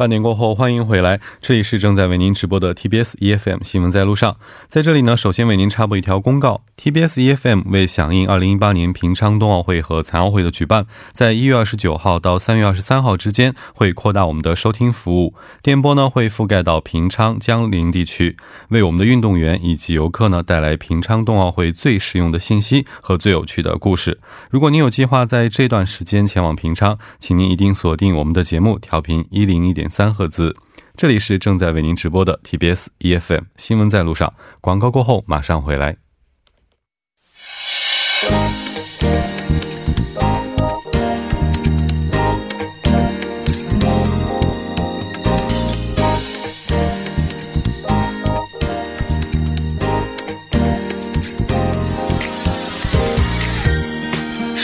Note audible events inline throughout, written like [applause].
半点过后，欢迎回来，这里是正在为您直播的 TBS EFM 新闻在路上。在这里呢，首先为您插播一条公告：TBS EFM 为响应2018年平昌冬奥会和残奥会的举办，在一月二十九号到三月二十三号之间，会扩大我们的收听服务，电波呢会覆盖到平昌、江陵地区，为我们的运动员以及游客呢带来平昌冬奥会最实用的信息和最有趣的故事。如果您有计划在这段时间前往平昌，请您一定锁定我们的节目，调频一零一点。三赫兹，这里是正在为您直播的 TBS EFM 新闻在路上。广告过后马上回来。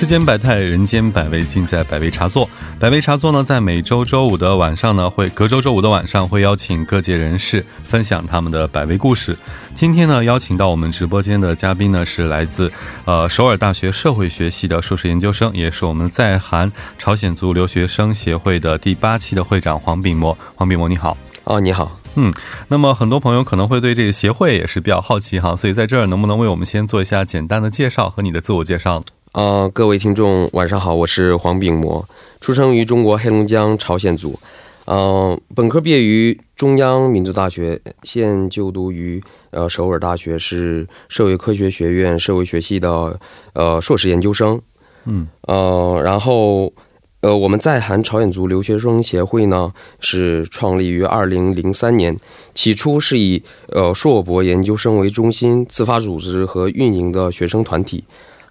世间百态，人间百味，尽在百味茶座。百味茶座呢，在每周周五的晚上呢，会隔周周五的晚上会邀请各界人士分享他们的百味故事。今天呢，邀请到我们直播间的嘉宾呢，是来自呃首尔大学社会学系的硕士研究生，也是我们在韩朝鲜族留学生协会的第八期的会长黄炳模。黄炳模，你好。哦，你好。嗯，那么很多朋友可能会对这个协会也是比较好奇哈，所以在这儿能不能为我们先做一下简单的介绍和你的自我介绍？呃，各位听众，晚上好，我是黄炳模，出生于中国黑龙江朝鲜族，嗯，本科毕业于中央民族大学，现就读于呃首尔大学，是社会科学学院社会学系的呃硕士研究生，嗯，呃，然后呃我们在韩朝鲜族留学生协会呢是创立于二零零三年，起初是以呃硕博研究生为中心自发组织和运营的学生团体。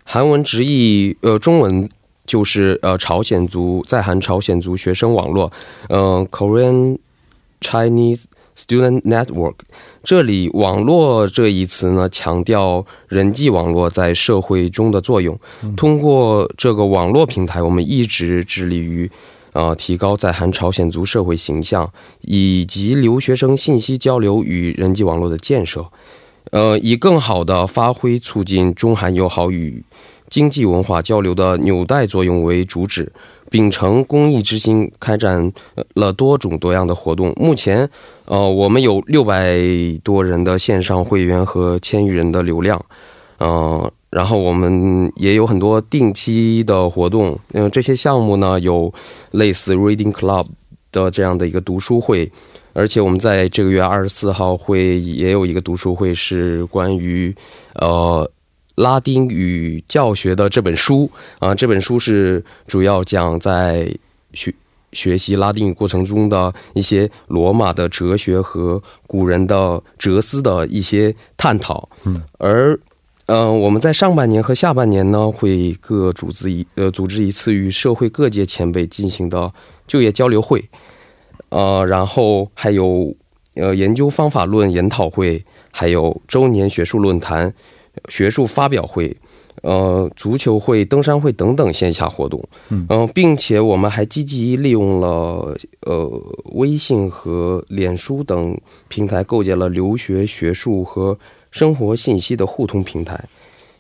韩文直译，呃，中文就是呃朝鲜族在韩朝鲜族学生网络，嗯，Korean Chinese Student Network。这里“网络”这一词呢，强调人际网络在社会中的作用。通过这个网络平台，我们一直致力于，呃，提高在韩朝鲜族社会形象，以及留学生信息交流与人际网络的建设。呃，以更好的发挥促进中韩友好与经济文化交流的纽带作用为主旨，秉承公益之心，开展了多种多样的活动。目前，呃，我们有六百多人的线上会员和千余人的流量，嗯，然后我们也有很多定期的活动。嗯，这些项目呢，有类似 Reading Club 的这样的一个读书会。而且我们在这个月二十四号会也有一个读书会，是关于呃拉丁语教学的这本书啊。这本书是主要讲在学学习拉丁语过程中的一些罗马的哲学和古人的哲思的一些探讨。嗯，而嗯我们在上半年和下半年呢，会各组织一呃组织一次与社会各界前辈进行的就业交流会。呃，然后还有呃研究方法论研讨会，还有周年学术论坛、学术发表会，呃，足球会、登山会等等线下活动。嗯，并且我们还积极利用了呃微信和脸书等平台，构建了留学学术和生活信息的互通平台。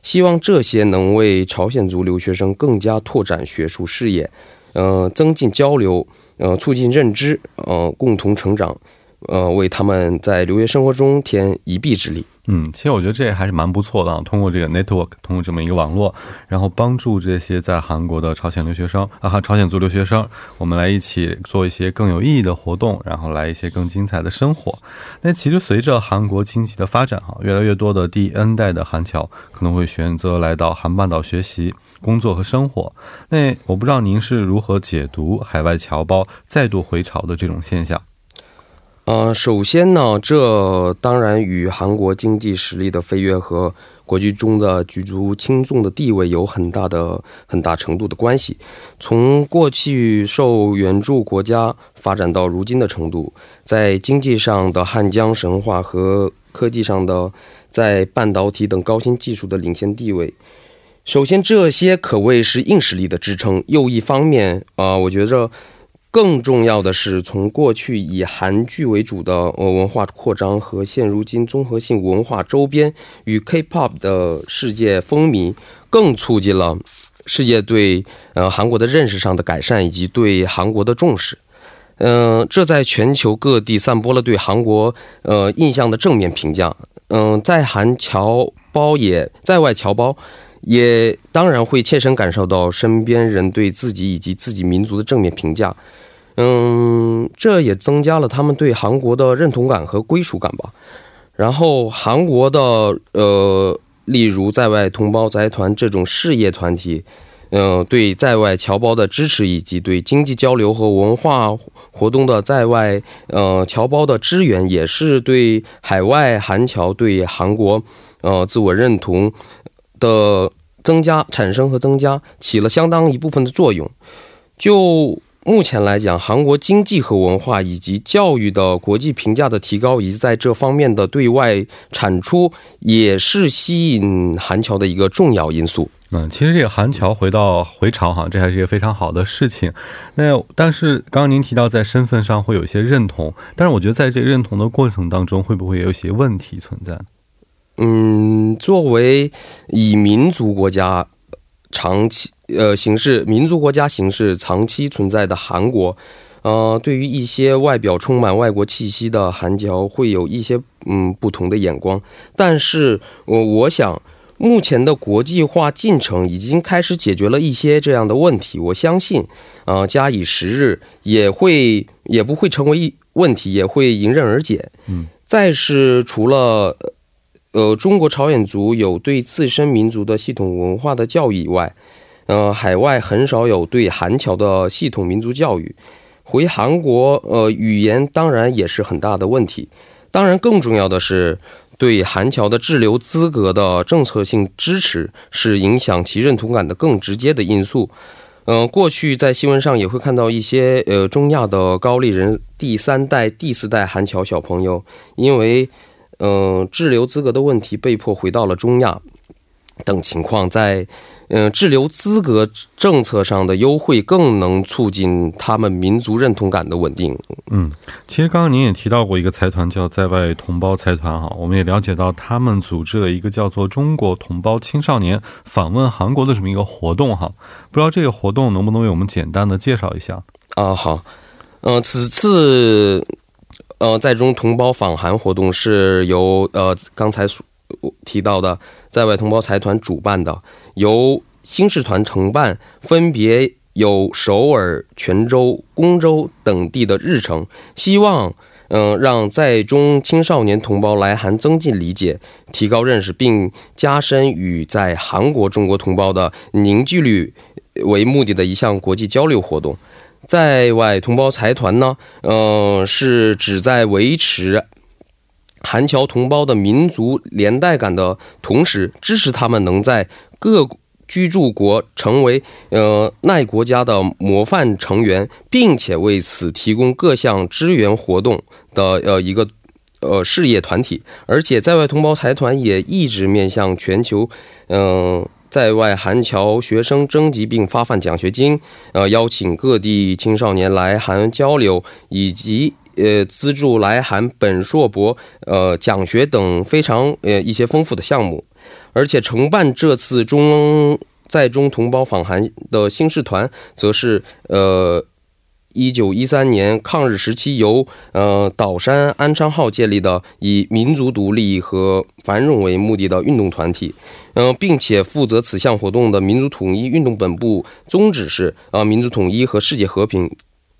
希望这些能为朝鲜族留学生更加拓展学术视野，呃，增进交流。呃，促进认知，呃，共同成长，呃，为他们在留学生活中添一臂之力。嗯，其实我觉得这还是蛮不错的啊。通过这个 network，通过这么一个网络，然后帮助这些在韩国的朝鲜留学生啊，朝鲜族留学生，我们来一起做一些更有意义的活动，然后来一些更精彩的生活。那其实随着韩国经济的发展，哈，越来越多的第 N 代的韩侨可能会选择来到韩半岛学习。工作和生活，那我不知道您是如何解读海外侨胞再度回潮的这种现象？呃，首先呢，这当然与韩国经济实力的飞跃和国际中的举足轻重的地位有很大的很大程度的关系。从过去受援助国家发展到如今的程度，在经济上的汉江神话和科技上的在半导体等高新技术的领先地位。首先，这些可谓是硬实力的支撑。又一方面，啊，我觉着更重要的是，从过去以韩剧为主的呃文化扩张和现如今综合性文化周边与 K-pop 的世界风靡，更促进了世界对呃韩国的认识上的改善以及对韩国的重视。嗯，这在全球各地散播了对韩国呃印象的正面评价。嗯，在韩侨胞也在外侨胞。也当然会切身感受到身边人对自己以及自己民族的正面评价，嗯，这也增加了他们对韩国的认同感和归属感吧。然后韩国的呃，例如在外同胞财团这种事业团体，嗯，对在外侨胞的支持以及对经济交流和文化活动的在外呃侨胞的支援，也是对海外韩侨对韩国呃自我认同。的增加、产生和增加起了相当一部分的作用。就目前来讲，韩国经济和文化以及教育的国际评价的提高，以及在这方面的对外产出，也是吸引韩侨的一个重要因素。嗯，其实这个韩侨回到回朝哈，这还是一个非常好的事情。那但是刚刚您提到在身份上会有一些认同，但是我觉得在这认同的过程当中，会不会有一些问题存在？嗯，作为以民族国家长期呃形式民族国家形式长期存在的韩国，呃，对于一些外表充满外国气息的韩侨，会有一些嗯不同的眼光。但是，我我想，目前的国际化进程已经开始解决了一些这样的问题。我相信，啊，假以时日，也会也不会成为一问题，也会迎刃而解。嗯，再是除了。呃，中国朝鲜族有对自身民族的系统文化的教育以外，呃，海外很少有对韩侨的系统民族教育。回韩国，呃，语言当然也是很大的问题。当然，更重要的是对韩侨的滞留资格的政策性支持，是影响其认同感的更直接的因素。嗯，过去在新闻上也会看到一些呃中亚的高丽人第三代、第四代韩侨小朋友，因为。嗯，滞留资格的问题，被迫回到了中亚等情况，在嗯滞留资格政策上的优惠，更能促进他们民族认同感的稳定。嗯，其实刚刚您也提到过一个财团叫在外同胞财团哈，我们也了解到他们组织了一个叫做中国同胞青少年访问韩国的这么一个活动哈，不知道这个活动能不能为我们简单的介绍一下？啊，好，嗯，此次。呃，在中同胞访韩活动是由呃刚才所提到的在外同胞财团主办的，由新式团承办，分别有首尔、泉州、公州等地的日程，希望嗯让在中青少年同胞来韩增进理解、提高认识，并加深与在韩国中国同胞的凝聚力为目的的一项国际交流活动。在外同胞财团呢，嗯，是旨在维持韩侨同胞的民族连带感的同时，支持他们能在各居住国成为呃奈国家的模范成员，并且为此提供各项支援活动的呃一个呃事业团体。而且，在外同胞财团也一直面向全球，嗯。在外韩侨学生征集并发放奖学金，呃，邀请各地青少年来韩交流，以及呃资助来韩本硕博呃讲学等非常呃一些丰富的项目，而且承办这次中在中同胞访韩的新视团，则是呃。一九一三年抗日时期，由呃岛山安昌号建立的以民族独立和繁荣为目的的运动团体，嗯，并且负责此项活动的民族统一运动本部宗旨是啊民族统一和世界和平，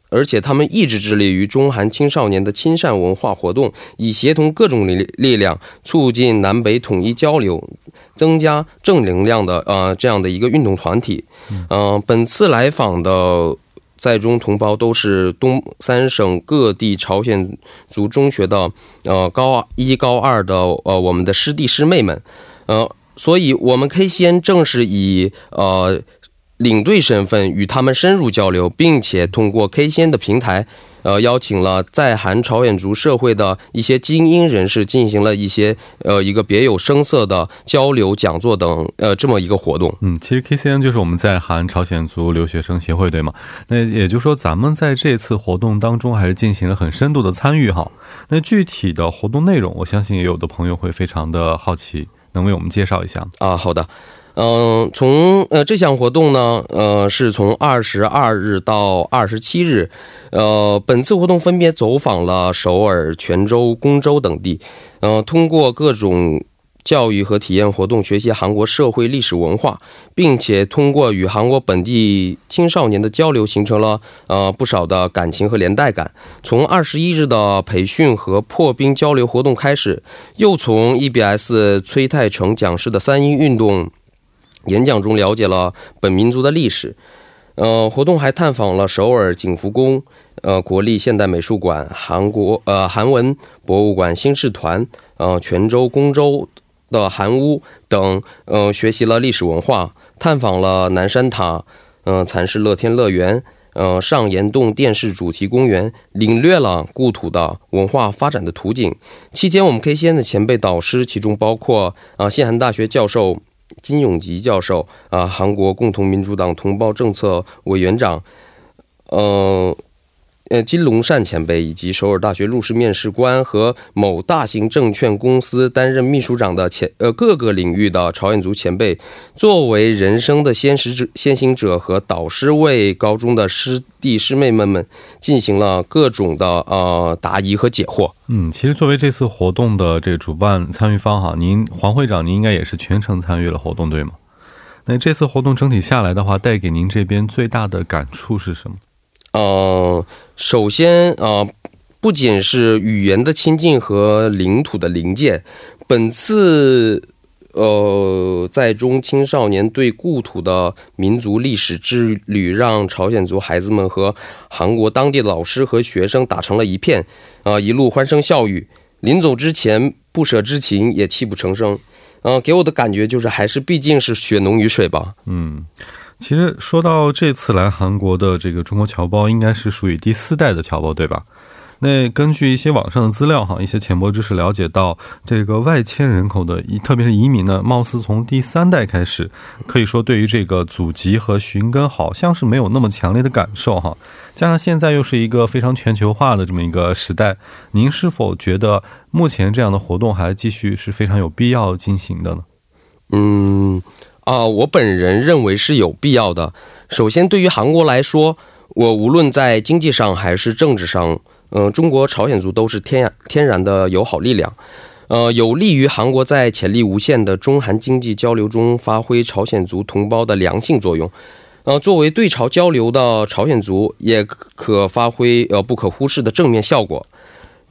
而且他们一直致力于中韩青少年的亲善文化活动，以协同各种力力量促进南北统一交流，增加正能量的呃这样的一个运动团体。嗯，本次来访的。在中同胞都是东三省各地朝鲜族中学的呃高一高二的呃我们的师弟师妹们，呃，所以我们可以先正式以呃领队身份与他们深入交流，并且通过 K 先的平台，呃，邀请了在韩朝鲜族社会的一些精英人士，进行了一些呃一个别有声色的交流讲座等呃这么一个活动。嗯，其实 KCN 就是我们在韩朝鲜族留学生协会，对吗？那也就是说，咱们在这次活动当中还是进行了很深度的参与哈。那具体的活动内容，我相信也有的朋友会非常的好奇，能为我们介绍一下？啊，好的。嗯，从呃这项活动呢，呃是从二十二日到二十七日，呃本次活动分别走访了首尔、泉州、公州等地，呃通过各种教育和体验活动学习韩国社会历史文化，并且通过与韩国本地青少年的交流，形成了呃不少的感情和连带感。从二十一日的培训和破冰交流活动开始，又从 EBS 崔泰成讲师的三一运动。演讲中了解了本民族的历史，呃，活动还探访了首尔景福宫、呃国立现代美术馆、韩国呃韩文博物馆、新式团、呃泉州公州的韩屋等，呃，学习了历史文化，探访了南山塔、嗯蚕室乐天乐园、呃上岩洞电视主题公园，领略了故土的文化发展的图景。期间，我们 K 先的前辈导师，其中包括啊西韩大学教授。金永吉教授啊，韩国共同民主党同胞政策委员长，嗯。呃，金龙善前辈以及首尔大学入试面试官和某大型证券公司担任秘书长的前呃各个领域的朝鲜族前辈，作为人生的先识者、先行者和导师，为高中的师弟师妹们们进行了各种的呃答疑和解惑。嗯，其实作为这次活动的这个主办参与方哈，您黄会长，您应该也是全程参与了活动，对吗？那这次活动整体下来的话，带给您这边最大的感触是什么？嗯，首先啊，不仅是语言的亲近和领土的临界，本次呃在中青少年对故土的民族历史之旅，让朝鲜族孩子们和韩国当地的老师和学生打成了一片，啊，一路欢声笑语，临走之前不舍之情也泣不成声，嗯，给我的感觉就是还是毕竟是血浓于水吧，嗯。其实说到这次来韩国的这个中国侨胞，应该是属于第四代的侨胞，对吧？那根据一些网上的资料哈，一些浅薄知识了解到，这个外迁人口的，特别是移民呢，貌似从第三代开始，可以说对于这个祖籍和寻根，好像是没有那么强烈的感受哈。加上现在又是一个非常全球化的这么一个时代，您是否觉得目前这样的活动还继续是非常有必要进行的呢？嗯。啊，我本人认为是有必要的。首先，对于韩国来说，我无论在经济上还是政治上，嗯，中国朝鲜族都是天然天然的友好力量，呃，有利于韩国在潜力无限的中韩经济交流中发挥朝鲜族同胞的良性作用。呃，作为对朝交流的朝鲜族，也可发挥呃不可忽视的正面效果。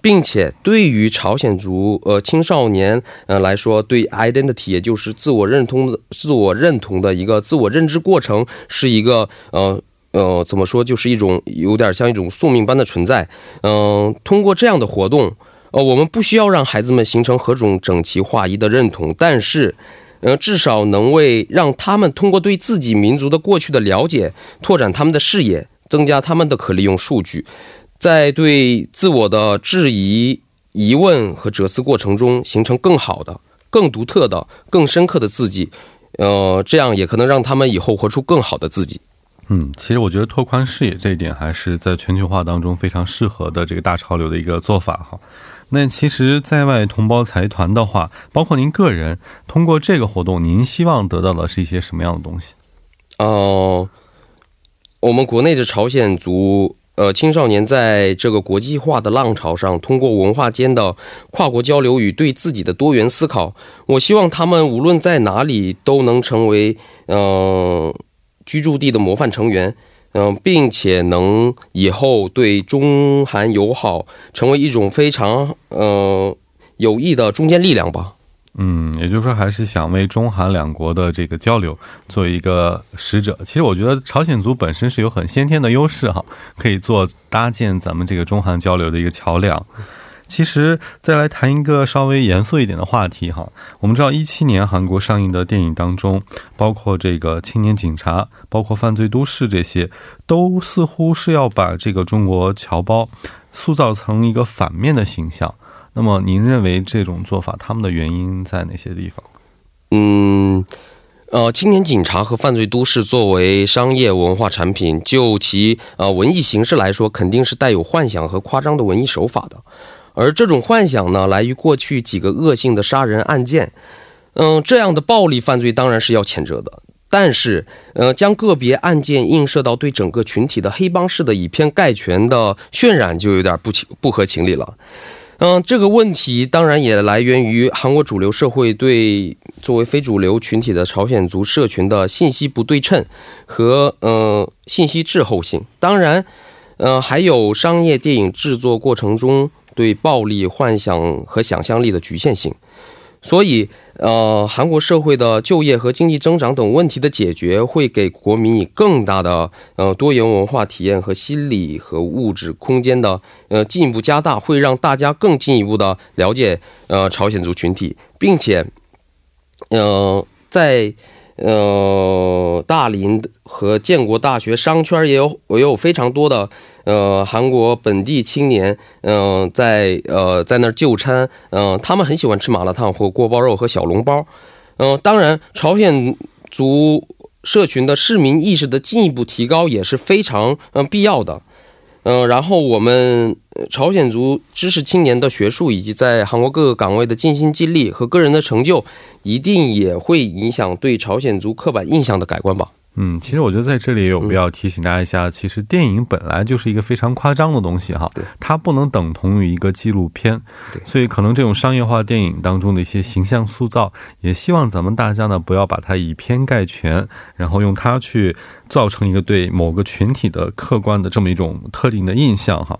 并且对于朝鲜族呃青少年呃来说，对 identity 也就是自我认同的自我认同的一个自我认知过程，是一个呃呃怎么说，就是一种有点像一种宿命般的存在。嗯，通过这样的活动，呃，我们不需要让孩子们形成何种整齐划一的认同，但是，呃，至少能为让他们通过对自己民族的过去的了解，拓展他们的视野，增加他们的可利用数据。在对自我的质疑、疑问和哲思过程中，形成更好的、更独特的、更深刻的自己，呃，这样也可能让他们以后活出更好的自己。嗯，其实我觉得拓宽视野这一点还是在全球化当中非常适合的这个大潮流的一个做法哈。那其实在外同胞财团的话，包括您个人，通过这个活动，您希望得到的是一些什么样的东西？哦，我们国内的朝鲜族。呃，青少年在这个国际化的浪潮上，通过文化间的跨国交流与对自己的多元思考，我希望他们无论在哪里都能成为嗯居住地的模范成员，嗯，并且能以后对中韩友好成为一种非常嗯有益的中坚力量吧。嗯，也就是说，还是想为中韩两国的这个交流做一个使者。其实，我觉得朝鲜族本身是有很先天的优势哈，可以做搭建咱们这个中韩交流的一个桥梁。其实再来谈一个稍微严肃一点的话题哈，我们知道一七年韩国上映的电影当中，包括这个青年警察，包括犯罪都市这些，都似乎是要把这个中国侨胞塑造成一个反面的形象。那么您认为这种做法他们的原因在哪些地方？嗯，呃，青年警察和犯罪都市作为商业文化产品，就其呃文艺形式来说，肯定是带有幻想和夸张的文艺手法的。而这种幻想呢，来于过去几个恶性的杀人案件。嗯，这样的暴力犯罪当然是要谴责的。但是，呃，将个别案件映射到对整个群体的黑帮式的以偏概全的渲染，就有点不情不合情理了。嗯，这个问题当然也来源于韩国主流社会对作为非主流群体的朝鲜族社群的信息不对称和呃信息滞后性。当然，呃，还有商业电影制作过程中对暴力幻想和想象力的局限性。所以，呃，韩国社会的就业和经济增长等问题的解决，会给国民以更大的呃多元文化体验和心理和物质空间的呃进一步加大，会让大家更进一步的了解呃朝鲜族群体，并且，呃，在。呃，大林和建国大学商圈也有也有非常多的呃韩国本地青年，嗯，在呃在那儿就餐，嗯，他们很喜欢吃麻辣烫或锅包肉和小笼包，嗯，当然朝鲜族社群的市民意识的进一步提高也是非常嗯必要的。嗯，然后我们朝鲜族知识青年的学术以及在韩国各个岗位的尽心尽力和个人的成就，一定也会影响对朝鲜族刻板印象的改观吧。嗯，其实我觉得在这里也有必要提醒大家一下，其实电影本来就是一个非常夸张的东西哈，它不能等同于一个纪录片，所以可能这种商业化电影当中的一些形象塑造，也希望咱们大家呢不要把它以偏概全，然后用它去造成一个对某个群体的客观的这么一种特定的印象哈。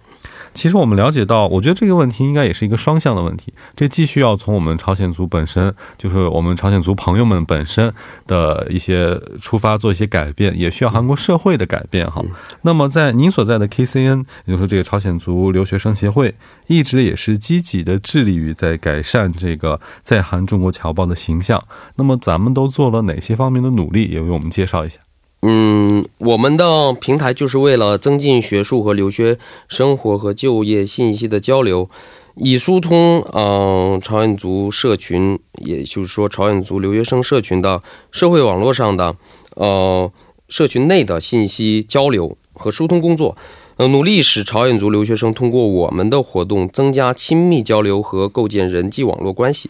其实我们了解到，我觉得这个问题应该也是一个双向的问题。这既需要从我们朝鲜族本身，就是我们朝鲜族朋友们本身的一些出发做一些改变，也需要韩国社会的改变哈。那么在您所在的 KCN，也就是说这个朝鲜族留学生协会，一直也是积极的致力于在改善这个在韩中国侨胞的形象。那么咱们都做了哪些方面的努力？也为我们介绍一下。嗯，我们的平台就是为了增进学术和留学生活和就业信息的交流，以疏通嗯朝鲜族社群，也就是说朝鲜族留学生社群的社会网络上的呃社群内的信息交流和疏通工作，呃，努力使朝鲜族留学生通过我们的活动增加亲密交流和构建人际网络关系，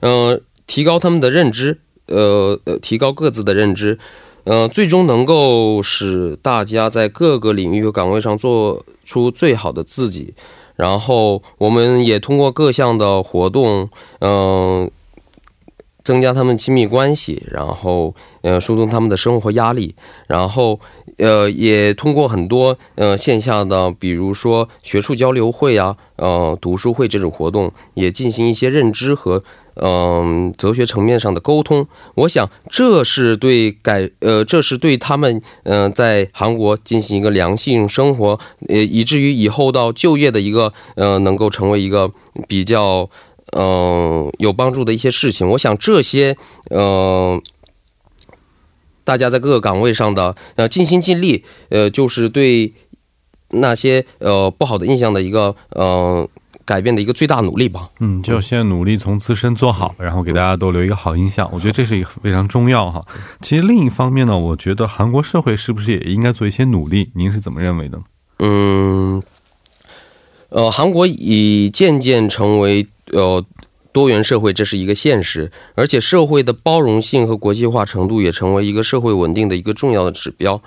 嗯，提高他们的认知，呃呃，提高各自的认知。嗯，最终能够使大家在各个领域和岗位上做出最好的自己。然后，我们也通过各项的活动，嗯，增加他们亲密关系，然后，呃，疏通他们的生活压力。然后，呃，也通过很多，呃，线下的，比如说学术交流会啊，呃，读书会这种活动，也进行一些认知和。嗯，哲学层面上的沟通，我想这是对改呃，这是对他们嗯在韩国进行一个良性生活，呃，以至于以后到就业的一个呃，能够成为一个比较嗯有帮助的一些事情。我想这些嗯，大家在各个岗位上的呃尽心尽力，呃，就是对那些呃不好的印象的一个嗯。改变的一个最大努力吧。嗯，就先努力从自身做好，然后给大家都留一个好印象。我觉得这是一个非常重要哈。其实另一方面呢，我觉得韩国社会是不是也应该做一些努力？您是怎么认为的？嗯，呃，韩国已渐渐成为呃多元社会，这是一个现实，而且社会的包容性和国际化程度也成为一个社会稳定的一个重要的指标。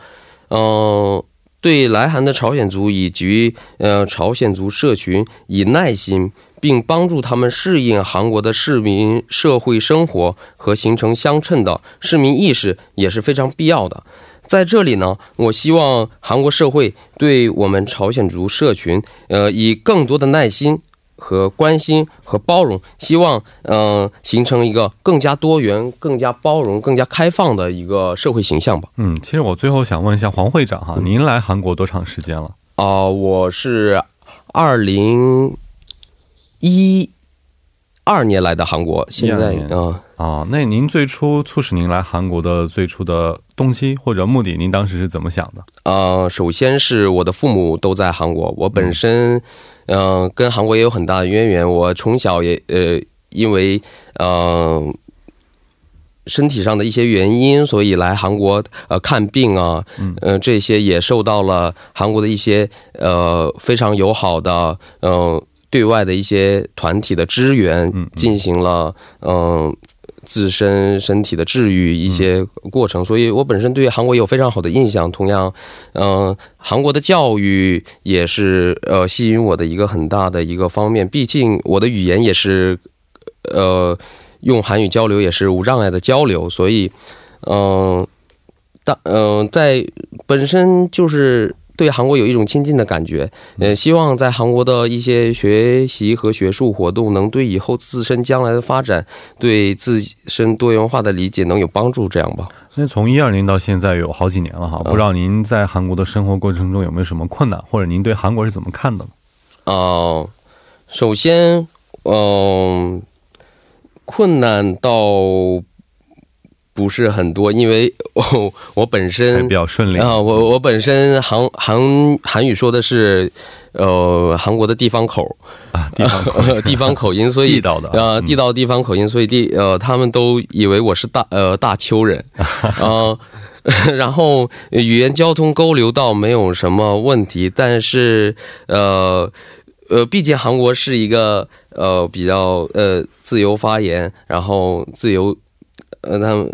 嗯。对来韩的朝鲜族以及呃朝鲜族社群以耐心，并帮助他们适应韩国的市民社会生活和形成相称的市民意识也是非常必要的。在这里呢，我希望韩国社会对我们朝鲜族社群，呃，以更多的耐心。和关心和包容，希望嗯形成一个更加多元、更加包容、更加开放的一个社会形象吧。嗯，其实我最后想问一下黄会长哈，您来韩国多长时间了？啊，我是二零一二年来的韩国，现在12年嗯。哦，那您最初促使您来韩国的最初的动机或者目的，您当时是怎么想的？呃，首先是我的父母都在韩国，我本身，嗯、跟韩国也有很大的渊源。我从小也呃，因为呃身体上的一些原因，所以来韩国呃看病啊，嗯、呃，这些也受到了韩国的一些呃非常友好的嗯、呃对外的一些团体的支援，进行了嗯。自身身体的治愈一些过程，所以我本身对韩国有非常好的印象。同样，嗯、韩国的教育也是呃吸引我的一个很大的一个方面。毕竟我的语言也是呃用韩语交流也是无障碍的交流，所以嗯，当、嗯、在本身就是。对韩国有一种亲近的感觉，呃，希望在韩国的一些学习和学术活动能对以后自身将来的发展，对自身多元化的理解能有帮助，这样吧。那从一二年到现在有好几年了哈，不知道您在韩国的生活过程中有没有什么困难，或者您对韩国是怎么看的呢？哦、首先，嗯、困难倒不是很多，因为 [laughs] 我我本身比较顺利。啊、我我本身韩韩韩语说的是，呃，韩国的地方口，啊，地方口 [laughs] 地方口音，所以地道的。呃，嗯。地道地方口音，所以地呃，他们都以为我是大呃大邱人，呃，[laughs] 然后语言交通沟流倒没有什么问题，但是呃。呃，毕竟韩国是一个呃比较呃自由发言，然后自由呃他们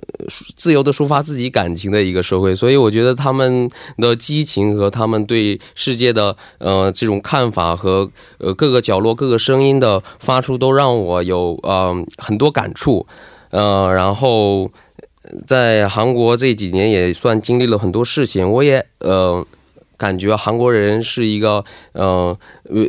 自由的抒发自己感情的一个社会，所以我觉得他们的激情和他们对世界的呃这种看法和呃各个角落各个声音的发出，都让我有呃很多感触，呃，然后在韩国这几年也算经历了很多事情，我也呃感觉韩国人是一个呃呃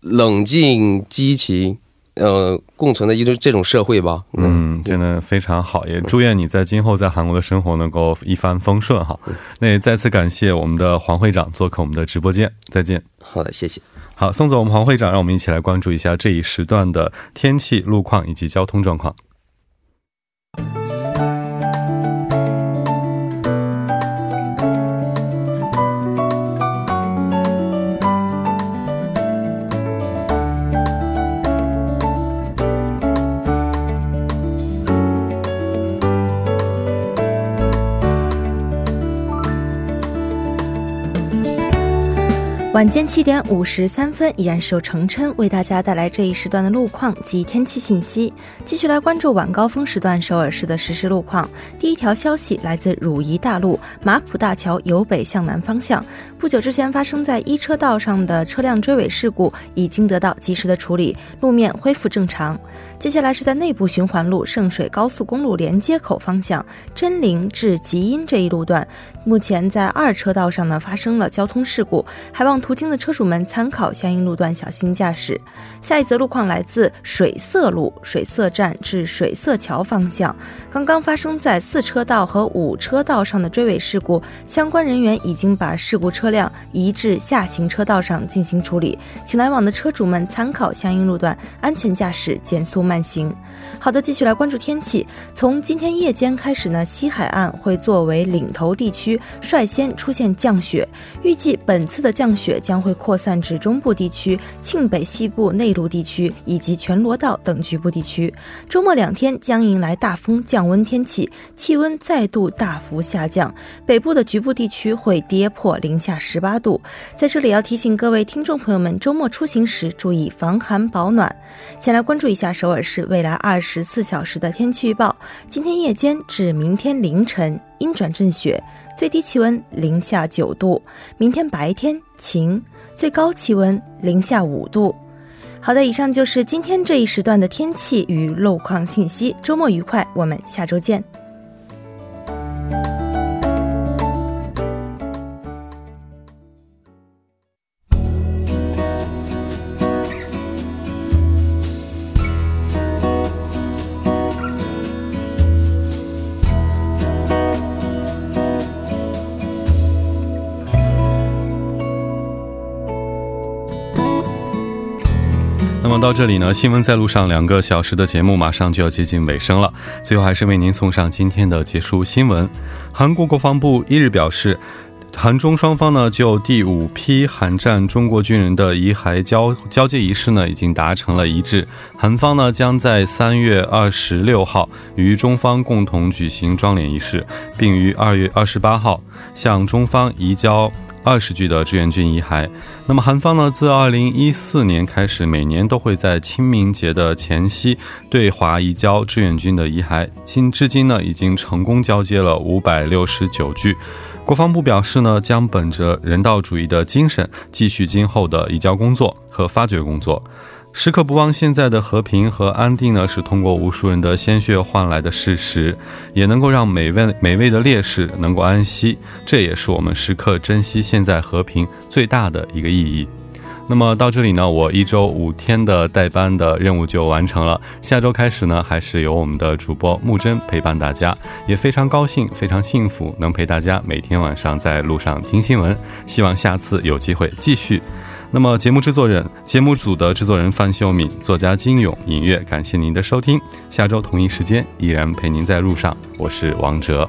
冷静激情。呃，共存的一种这种社会吧。嗯，真的非常好，也祝愿你在今后在韩国的生活能够一帆风顺哈。那也再次感谢我们的黄会长做客我们的直播间，再见。好的，谢谢。好，宋总我们黄会长，让我们一起来关注一下这一时段的天气、路况以及交通状况。晚间七点五十三分，依然是由程琛为大家带来这一时段的路况及天气信息。继续来关注晚高峰时段首尔市的实时路况。第一条消息来自汝矣大路马浦大桥由北向南方向，不久之前发生在一车道上的车辆追尾事故已经得到及时的处理，路面恢复正常。接下来是在内部循环路圣水高速公路连接口方向真陵至吉阴这一路段，目前在二车道上呢发生了交通事故，还望途经的车主们参考相应路段小心驾驶。下一则路况来自水色路水色站至水色桥方向，刚刚发生在四车道和五车道上的追尾事故，相关人员已经把事故车辆移至下行车道上进行处理，请来往的车主们参考相应路段，安全驾驶，减速慢行。好的，继续来关注天气。从今天夜间开始呢，西海岸会作为领头地区，率先出现降雪。预计本次的降雪将会扩散至中部地区、庆北西部内陆地区以及全罗道等局部地区。周末两天将迎来大风降温天气，气温再度大幅下降，北部的局部地区会跌破零下十八度。在这里要提醒各位听众朋友们，周末出行时注意防寒保暖。先来关注一下首尔市未来二十四小时的天气预报。今天夜间至明天凌晨阴转阵雪，最低气温零下九度；明天白天晴，最高气温零下五度。好的，以上就是今天这一时段的天气与路况信息。周末愉快，我们下周见。那么到这里呢，新闻在路上两个小时的节目马上就要接近尾声了。最后还是为您送上今天的结束新闻。韩国国防部一日表示。韩中双方呢，就第五批韩战中国军人的遗骸交交接仪式呢，已经达成了一致。韩方呢，将在三月二十六号与中方共同举行装殓仪式，并于二月二十八号向中方移交二十具的志愿军遗骸。那么，韩方呢，自二零一四年开始，每年都会在清明节的前夕对华移交志愿军的遗骸，今至今呢，已经成功交接了五百六十九具。国防部表示呢，将本着人道主义的精神，继续今后的移交工作和发掘工作，时刻不忘现在的和平和安定呢，是通过无数人的鲜血换来的事实，也能够让每位每位的烈士能够安息，这也是我们时刻珍惜现在和平最大的一个意义。那么到这里呢，我一周五天的代班的任务就完成了。下周开始呢，还是由我们的主播木真陪伴大家，也非常高兴，非常幸福，能陪大家每天晚上在路上听新闻。希望下次有机会继续。那么节目制作人、节目组的制作人范秀敏，作家金勇，尹月感谢您的收听。下周同一时间依然陪您在路上，我是王哲。